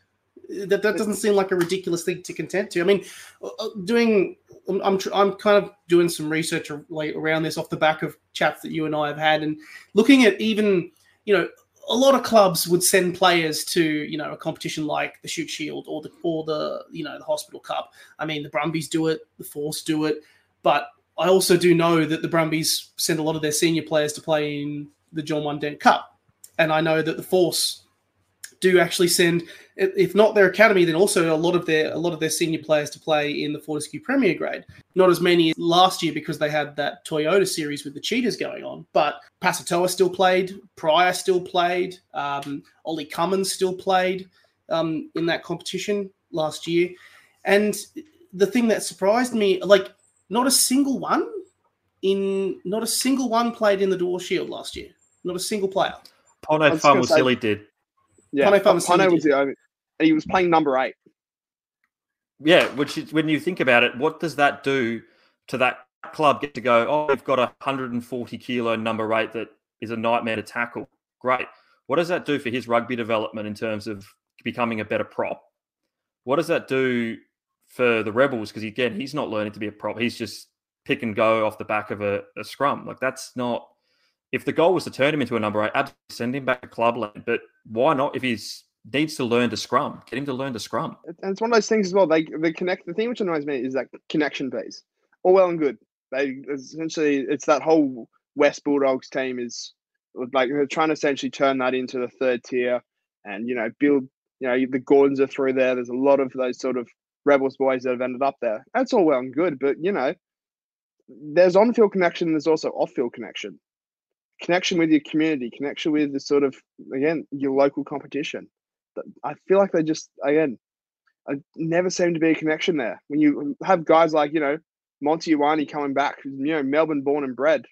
That that doesn't seem like a ridiculous thing to contend to. I mean, uh, uh, doing I'm I'm, kind of doing some research around this off the back of chats that you and I have had, and looking at even you know a lot of clubs would send players to you know a competition like the Shute Shield or the or the you know the Hospital Cup. I mean, the Brumbies do it, the Force do it, but I also do know that the Brumbies send a lot of their senior players to play in the John One Cup, and I know that the Force do actually send, if not their academy, then also a lot of their a lot of their senior players to play in the Fortescue Premier Grade. Not as many as last year because they had that Toyota series with the Cheetahs going on, but Pasatoa still played, Pryor still played, um, Ollie Cummins still played um, in that competition last year, and the thing that surprised me, like not a single one in not a single one played in the Dewar Shield last year. Not a single player. Pone Fa'amausili did. Yeah, Pone, was the only, and he was playing number eight. Yeah, which is, when you think about it, what does that do to that club? Get to go, oh, we've got a 140 kilo number eight that is a nightmare to tackle. Great. What does that do for his rugby development in terms of becoming a better prop? what does that do for the Rebels? Because again, he's not learning to be a prop. He's just pick and go off the back of a, a scrum. Like that's not. If the goal was to turn him into a number eight, I'd send him back to clubland. But why not? If he's needs to learn to scrum, get him to learn to scrum. And it's one of those things as well. They they connect. The thing which annoys me is that connection piece. All well and good. They essentially it's that whole West Bulldogs team is like they're trying to essentially turn that into the third tier, and you know build. You know the Gordons are through there. There's a lot of those sort of rebels boys that have ended up there. That's all well and good, but you know there's on-field connection. There's also off-field connection. Connection with your community. Connection with the sort of again your local competition. I feel like they just again, I never seem to be a connection there. When you have guys like you know Monty Ioane coming back, who's you know Melbourne born and bred.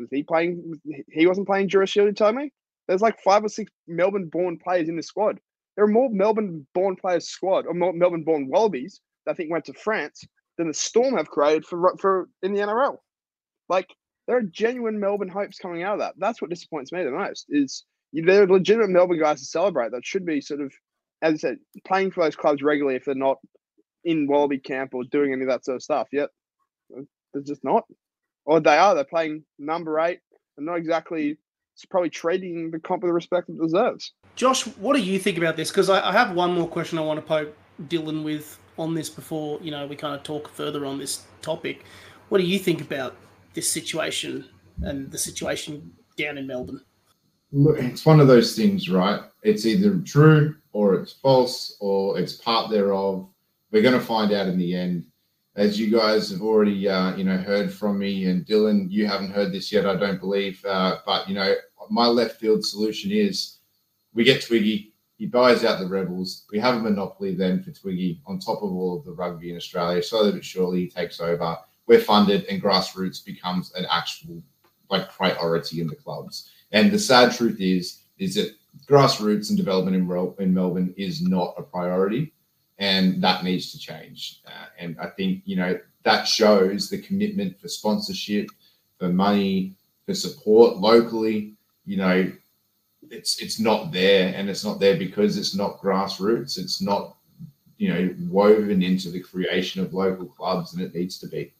Was he playing? He wasn't playing Dewar Shield. You tell me. There's like five or six Melbourne born players in the squad. There are more Melbourne born players squad or Melbourne born Wallabies that I think went to France than the Storm have created for for in the NRL. Like there are genuine Melbourne hopes coming out of that. That's what disappoints me the most. Is there are legitimate Melbourne guys to celebrate that should be sort of, as I said, playing for those clubs regularly if they're not in Wallaby camp or doing any of that sort of stuff. Yet they're just not, or they are. They're playing number eight and not exactly. It's probably treating the comp with the respect it deserves. Josh, what do you think about this? Because I, I have one more question I want to poke Dylan with on this before you know we kind of talk further on this topic. What do you think about this situation and the situation down in Melbourne? Look, it's one of those things, right? It's either true or it's false or it's part thereof. We're going to find out in the end. As you guys have already, uh, you know, heard from me and Dylan, you haven't heard this yet, I don't believe. Uh, but you know, my left field solution is we get Twiggy, he buys out the Rebels. We have a monopoly then for Twiggy on top of all of the rugby in Australia. Slowly but surely, he takes over. We're funded, and grassroots becomes an actual like priority in the clubs. And the sad truth is, is that grassroots and development in, in Melbourne is not a priority, and that needs to change. Uh, and I think you know that shows the commitment for sponsorship, for money, for support locally. You know, it's it's not there, and it's not there because it's not grassroots. It's not you know woven into the creation of local clubs, and it needs to be.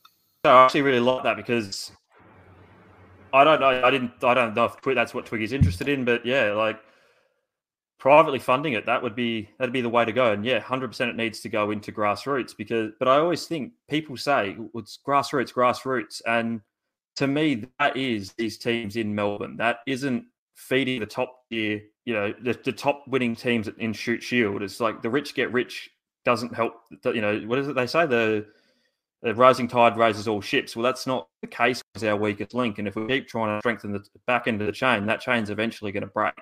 So I actually really like that because I don't know. I didn't. I don't know if that's what Twiggy's interested in, but yeah, like privately funding it, that would be that'd be the way to go. And yeah, hundred percent, it needs to go into grassroots because. But I always think people say it's grassroots, grassroots, and to me, that is these teams in Melbourne. That isn't feeding the top tier, you know, the, the top winning teams in Shute Shield. It's like the rich get rich doesn't help. You know, what is it they say? The, the rising tide raises all ships. Well, that's not the case. It's our weakest link, and if we keep trying to strengthen the back end of the chain, that chain's eventually going to break.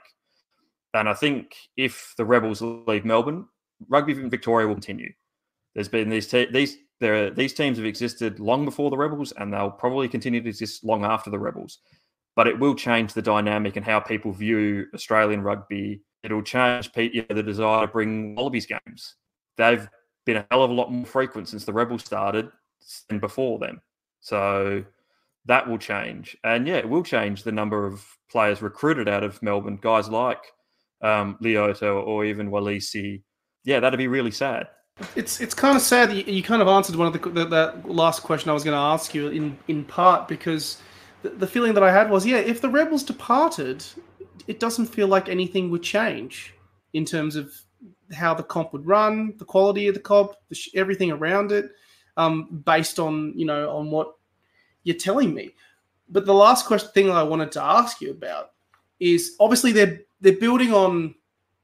And I think if the rebels leave Melbourne, rugby in Victoria will continue. There's been these te- these there are, these teams have existed long before the rebels, and they'll probably continue to exist long after the rebels but it will change the dynamic and how people view Australian rugby. It'll change you know, the desire to bring Wallabies games. They've been a hell of a lot more frequent since the Rebels started than before them. So that will change. And yeah, it will change the number of players recruited out of Melbourne, guys like um, or even Walisi. Yeah, that'd be really sad. It's it's kind of sad you, you kind of answered one of the, the that last question I was going to ask you in in part because the, feeling that I had was, yeah, if the rebels departed, it doesn't feel like anything would change in terms of how the comp would run, the quality of the comp, the sh- everything around it, um, based on you know on what you're telling me. But the last question thing I wanted to ask you about is obviously they're they're building on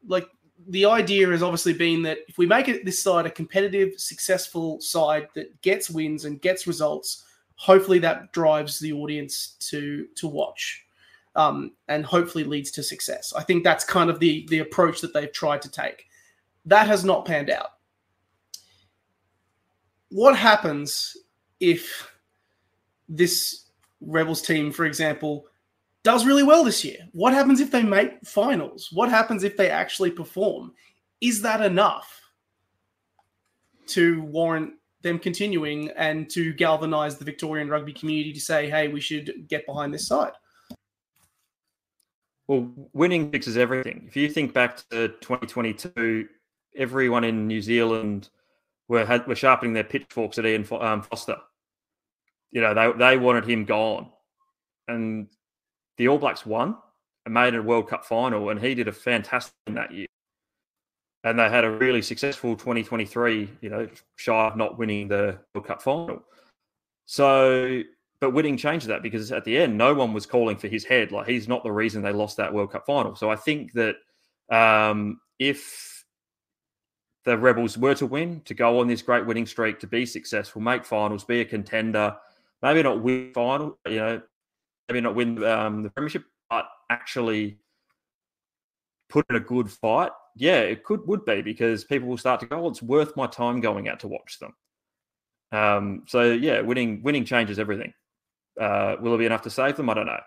like the idea has obviously been that if we make it this side a competitive, successful side that gets wins and gets results, hopefully that drives the audience to to watch um, and hopefully leads to success. I think that's kind of the the approach that they've tried to take. That has not panned out what happens if this rebels team for example does really well this year what happens if they make finals what happens if they actually perform is that enough to warrant them continuing and to galvanize the Victorian rugby community to say, hey, we should get behind this side? Well, winning fixes everything. If you think back to 2022, everyone in New Zealand were had, were sharpening their pitchforks at Ian Fo- um, Foster. You know, they they wanted him gone, and the All Blacks won and made a World Cup final, and he did a fantastic that year. And they had a really successful 2023. You know, shy of not winning the World Cup final. So, but winning changed that because at the end, no one was calling for his head. Like he's not the reason they lost that World Cup final. So I think that um, if the Rebels were to win, to go on this great winning streak, to be successful, make finals, be a contender, maybe not win final, you know, maybe not win um, the premiership, but actually put in a good fight. Yeah, it could would be because people will start to go, "Oh, it's worth my time going out to watch them." Um, so yeah, winning winning changes everything. Uh, will it be enough to save them? I don't know.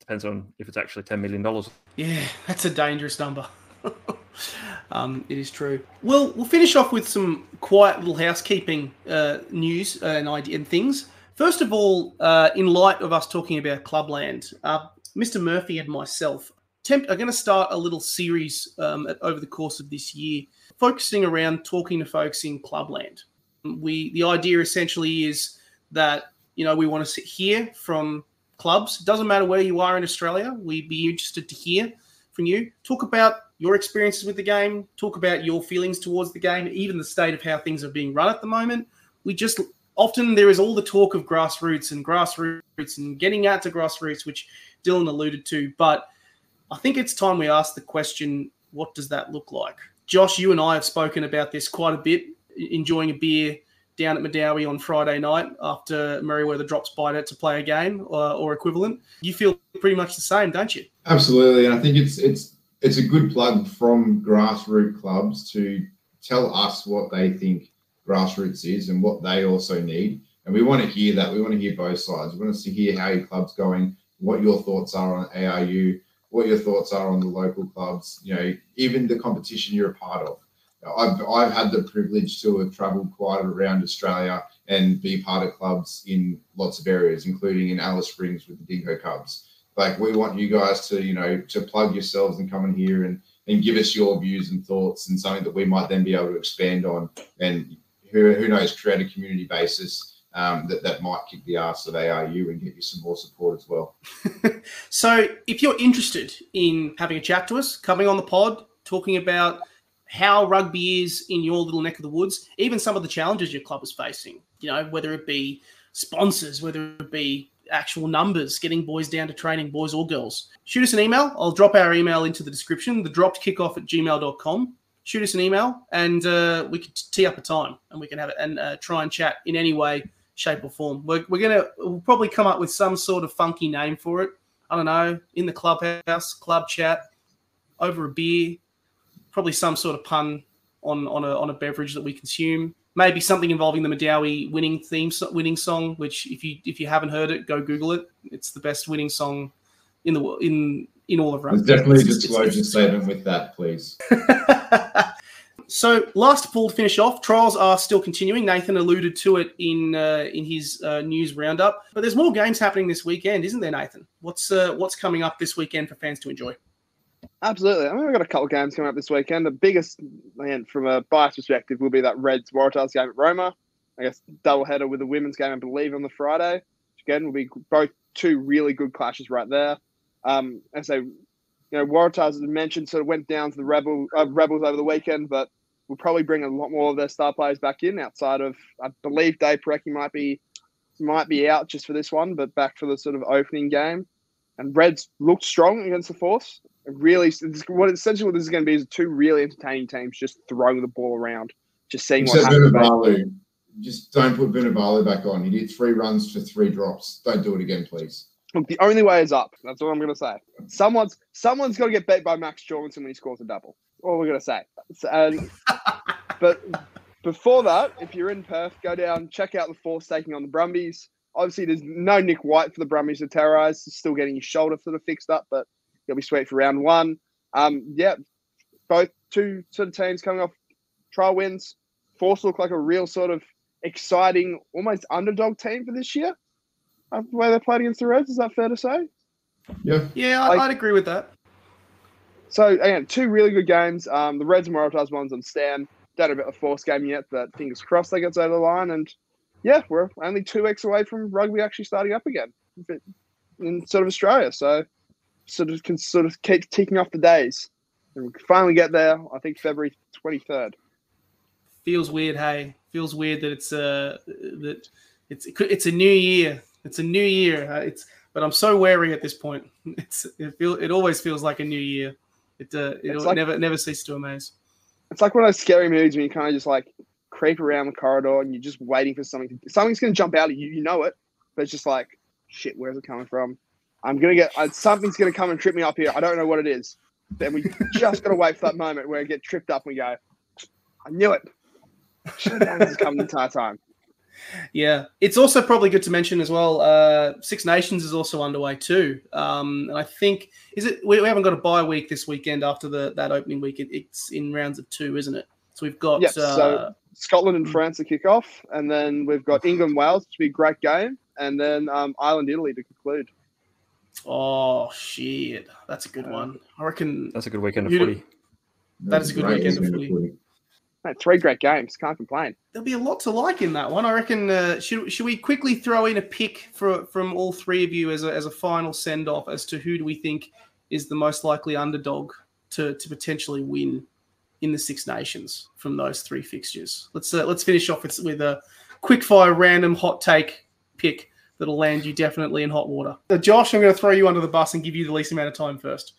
Depends on if it's actually ten million dollars. Yeah, that's a dangerous number. um, it is true. Well, we'll finish off with some quiet little housekeeping uh, news and idea and things. First of all, uh, in light of us talking about Clubland, uh, Mr. Murphy and myself attempt, are going to start a little series um, at, over the course of this year, focusing around talking to folks in Clubland. We the idea essentially is that you know we want to hear from clubs. It doesn't matter where you are in Australia. We'd be interested to hear from you. Talk about your experiences with the game. Talk about your feelings towards the game, even the state of how things are being run at the moment. We just often there is all the talk of grassroots and grassroots and getting out to grassroots, which Dylan alluded to. But I think it's time we ask the question: What does that look like? Josh, you and I have spoken about this quite a bit. Enjoying a beer down at Madawi on Friday night after Merriweather drops by to, play a game or, or equivalent. You feel pretty much the same, don't you? Absolutely, and I think it's it's it's a good plug from grassroots clubs to tell us what they think grassroots is and what they also need. And we want to hear that. We want to hear both sides. We want to hear how your club's going, what your thoughts are on ARU, what your thoughts are on the local clubs. You know, even the competition you're a part of. I've, I've had the privilege to have travelled quite around Australia and be part of clubs in lots of areas, including in Alice Springs with the Dingo Cubs. Like we want you guys to, you know, to plug yourselves and come in here and, and give us your views and thoughts and something that we might then be able to expand on and who, who knows, create a community basis um, that, that might kick the ass of ARU and get you some more support as well. so if you're interested in having a chat to us, coming on the pod, talking about how rugby is in your little neck of the woods, even some of the challenges your club is facing, you know, whether it be sponsors, whether it be actual numbers, getting boys down to training, boys or girls. Shoot us an email. I'll drop our email into the description, the dropped kickoff at gmail.com. Shoot us an email and uh, we can tee up a time and we can have it and uh, try and chat in any way, shape, or form. We're, we're going to we'll probably come up with some sort of funky name for it. I don't know, in the clubhouse, club chat, over a beer, probably some sort of pun on on a, on a beverage that we consume. Maybe something involving the Madawi winning theme winning song, which if you if you haven't heard it, go Google it. It's the best winning song in the in in all of rugby. There's definitely a disclosure statement with that, please. so last all, to finish off, trials are still continuing. Nathan alluded to it in uh, in his uh, news roundup, but there's more games happening this weekend, isn't there, Nathan? What's uh, what's coming up this weekend for fans to enjoy? Absolutely. I mean, we've got a couple of games coming up this weekend. The biggest, man, from a bias perspective, will be that Reds Waratahs game at Roma. I guess double header with the women's game, I believe, on the Friday. Which Again, will be both two really good clashes right there. Um, and so, you know, Waratahs, as I mentioned, sort of went down to the Rebel uh, Rebels over the weekend, but we'll probably bring a lot more of their star players back in. Outside of, I believe, Dave Porecki might be might be out just for this one, but back for the sort of opening game. And Reds looked strong against the Force. Really, what essentially what this is going to be is two really entertaining teams just throwing the ball around, just seeing what happens. Just don't put Vunivalu back on. He did three runs for three drops. Don't do it again, please. Look, the only way is up. That's all I'm going to say. Someone's someone's got to get beat by Max Jorgensen when he scores a double. All we're going to say. Um, but before that, if you're in Perth, go down, check out the Force taking on the Brumbies. Obviously, there's no Nick White for the Brumbies to terrorize. He's still getting his shoulder sort of fixed up, but he'll be sweet for round one. Um, yeah, both two sort of teams coming off trial wins. Force look like a real sort of exciting, almost underdog team for this year. Uh, the way they played against the Reds, is that fair to say? Yeah, yeah, I'd, like, I'd agree with that. So again, two really good games. Um, the Reds and Waratahs ones on Stan. Don't know about the force game yet, but fingers crossed they get over the line. And yeah, we're only two weeks away from rugby actually starting up again in sort of Australia. So sort of can sort of keep ticking off the days. And we finally get there. I think February twenty third. Feels weird, hey. Feels weird that it's uh that it's it's a new year. It's a new year. Uh, it's but I'm so wary at this point. It's it feel it always feels like a new year. It uh, it like- never never ceases to amaze. It's like one of those scary movies when you kind of just like creep around the corridor and you're just waiting for something. To, something's going to jump out at you. You know it, but it's just like, shit. Where's it coming from? I'm gonna get uh, something's going to come and trip me up here. I don't know what it is. Then we just got to wait for that moment where I get tripped up and we go, I knew it. Should have known this was coming the entire time. Yeah, it's also probably good to mention as well. Uh, Six Nations is also underway too, um, and I think is it we, we haven't got a bye week this weekend after the that opening week. It, it's in rounds of two, isn't it? So we've got Yes, uh, so- Scotland and France to kick off, and then we've got England Wales to be a great game, and then um, Ireland Italy to conclude. Oh shit, that's a good one. I reckon That's a good weekend of You- footy. That is a good Great weekend of weekend footy. Mate, three great games. Can't complain. there'll be a lot to like in that one. I reckon. Uh, should should we quickly throw in a pick for from all three of you as a, as a final send off as to who do we think is the most likely underdog to to potentially win in the Six Nations from those three fixtures? Let's uh, let's finish off with, with a quick fire random hot take pick that'll land you definitely in hot water. Uh, Josh, I'm going to throw you under the bus and give you the least amount of time first.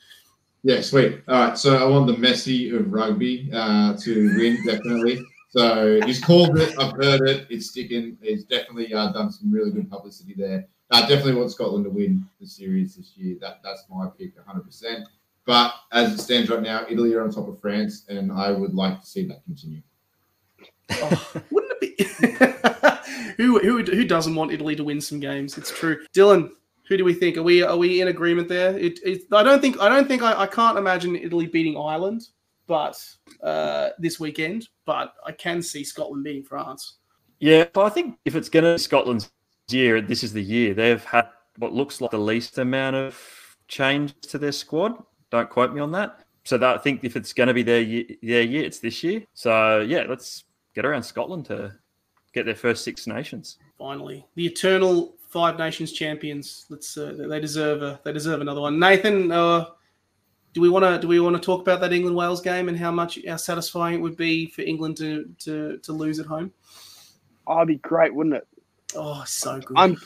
Yeah, sweet. All right, so I want the Messi of rugby uh, to win, definitely. So he's called it. I've heard it. It's sticking. He's definitely uh, done some really good publicity there. I definitely want Scotland to win the series this year. That that's my pick, 100%. But as it stands right now, Italy are on top of France, and I would like to see that continue. Oh, wouldn't it be? who, who who doesn't want Italy to win some games? It's true. Dylan, who do we think? Are we are we in agreement there? It, it, I don't think I don't think I, I can't imagine Italy beating Ireland, but uh, this weekend. But I can see Scotland beating France. Yeah, but I think if it's going to be Scotland's year, this is the year. They've had what looks like the least amount of change to their squad. Don't quote me on that. So that, I think if it's going to be their year, their year, it's this year. So yeah, let's get around Scotland to get their first Six Nations. Finally, the eternal Five Nations champions. Let's uh, they deserve a they deserve another one. Nathan, uh, do we want to do we want to talk about that England Wales game and how much how satisfying it would be for England to to to lose at home? Oh, it'd be great, wouldn't it? Oh, so good. I'm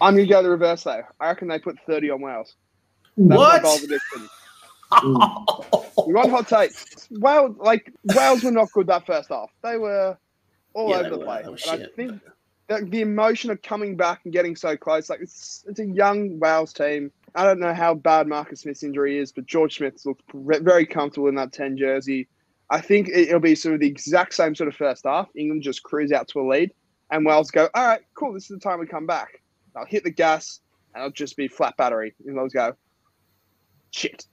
I'm gonna go the reverse though. I reckon they put 30 on Wales. That's my What? bold prediction. You want hot takes? Wales, like Wales were not good that first half. They were all Yeah, over the place. I think that the emotion of coming back and getting so close, like it's it's a young Wales team. I don't know how bad Marcus Smith's injury is, but George Smith looks re- very comfortable in that 10 jersey. I think it- it'll be sort of the exact same sort of first half. England just cruise out to a lead, and Wales go, all right, cool, this is the time we come back. I'll hit the gas, and it'll just be flat battery. And Wales go, shit.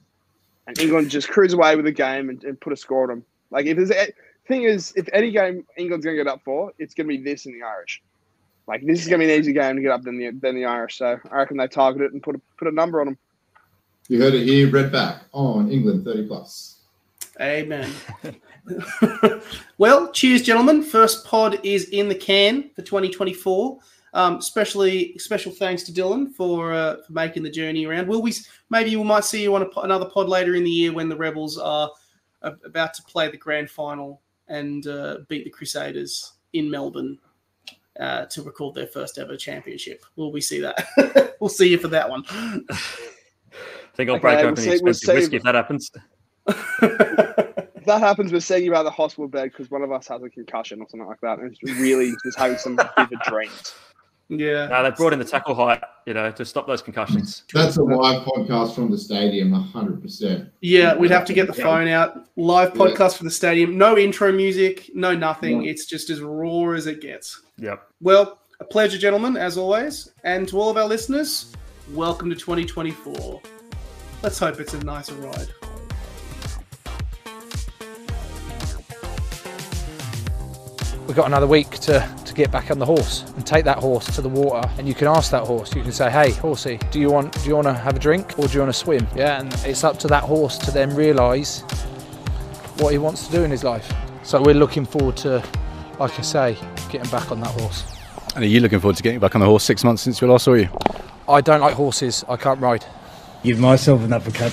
And England just cruise away with the game and, and put a score on them. Like, if there's a thing is, if any game England's going to get up for, it's going to be this in the Irish. Like, this is going to be an easy game to get up than the, than the Irish. So I reckon they target it and put a, put a number on them. You heard it here, red back on England 30 plus. Amen. well, cheers, gentlemen. First pod is in the can for 2024. Um, especially special thanks to Dylan for uh, for making the journey around. Will we? Maybe we might see you on a, another pod later in the year when the Rebels are uh, about to play the grand final and uh, beat the Crusaders in Melbourne uh, to record their first ever championship. Will we see that? we'll see you for that one. I think I'll Okay, break we'll open see- the we'll expensive see. whiskey if that happens. If that happens, we're saying about the hospital bed because one of us has a concussion or something like that, and it's really just having some vivid dreams. Yeah. No, they brought in the tackle height, you know, to stop those concussions. That's a live podcast from the stadium, 100%. Yeah, we'd have to get the phone out. Live Yeah. podcast for the stadium. No intro music, no nothing. It's just as raw as it gets. Yep. Well, a pleasure, gentlemen, as always. And to all of our listeners, welcome to 2024. Let's hope it's a nicer ride. We've got another week to, to get back on the horse and take that horse to the water. And you can ask that horse, you can say, hey, horsey, do you want do you want to have a drink or do you want to swim? Yeah, and it's up to that horse to then realise what he wants to do in his life. So we're looking forward to, like I say, getting back on that horse. And are you looking forward to getting back on the horse six months since we last saw you? I don't like horses, I can't ride. Give myself an uppercut.